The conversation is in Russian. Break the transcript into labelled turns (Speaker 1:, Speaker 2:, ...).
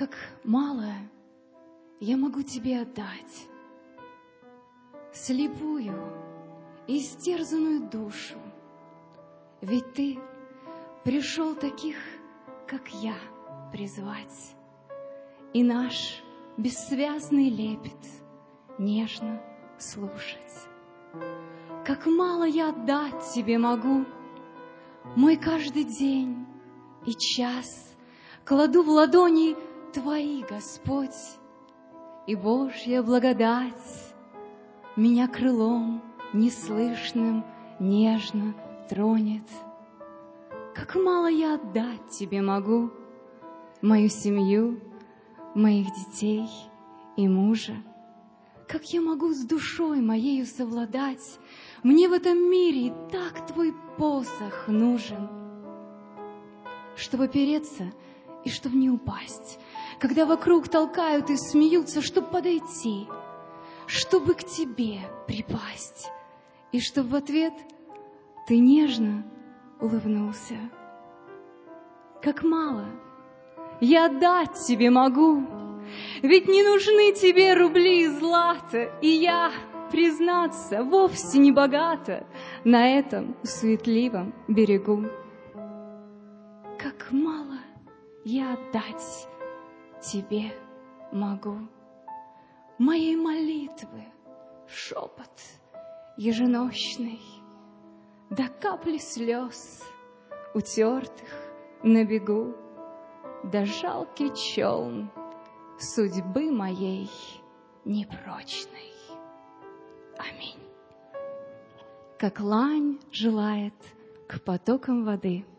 Speaker 1: как мало я могу тебе отдать слепую и истерзанную душу. Ведь ты пришел таких, как я, призвать, и наш бессвязный лепет нежно слушать. Как мало я отдать тебе могу, мой каждый день и час кладу в ладони Твои, Господь, и Божья благодать меня крылом неслышным нежно тронет. Как мало я отдать Тебе могу, мою семью, моих детей и мужа. Как я могу с душой моею совладать? Мне в этом мире и так Твой посох нужен, чтобы переться и чтобы не упасть, когда вокруг толкают и смеются, чтобы подойти, чтобы к Тебе припасть, и чтобы в ответ Ты нежно улыбнулся. Как мало я отдать Тебе могу, ведь не нужны тебе рубли и злато, и я, признаться, вовсе не богата на этом суетливом берегу. Как мало я отдать тебе могу. Моей молитвы шепот еженощный, до капли слез, утертых на бегу, да жалкий челн судьбы моей непрочной. Аминь. Как лань желает к потокам воды —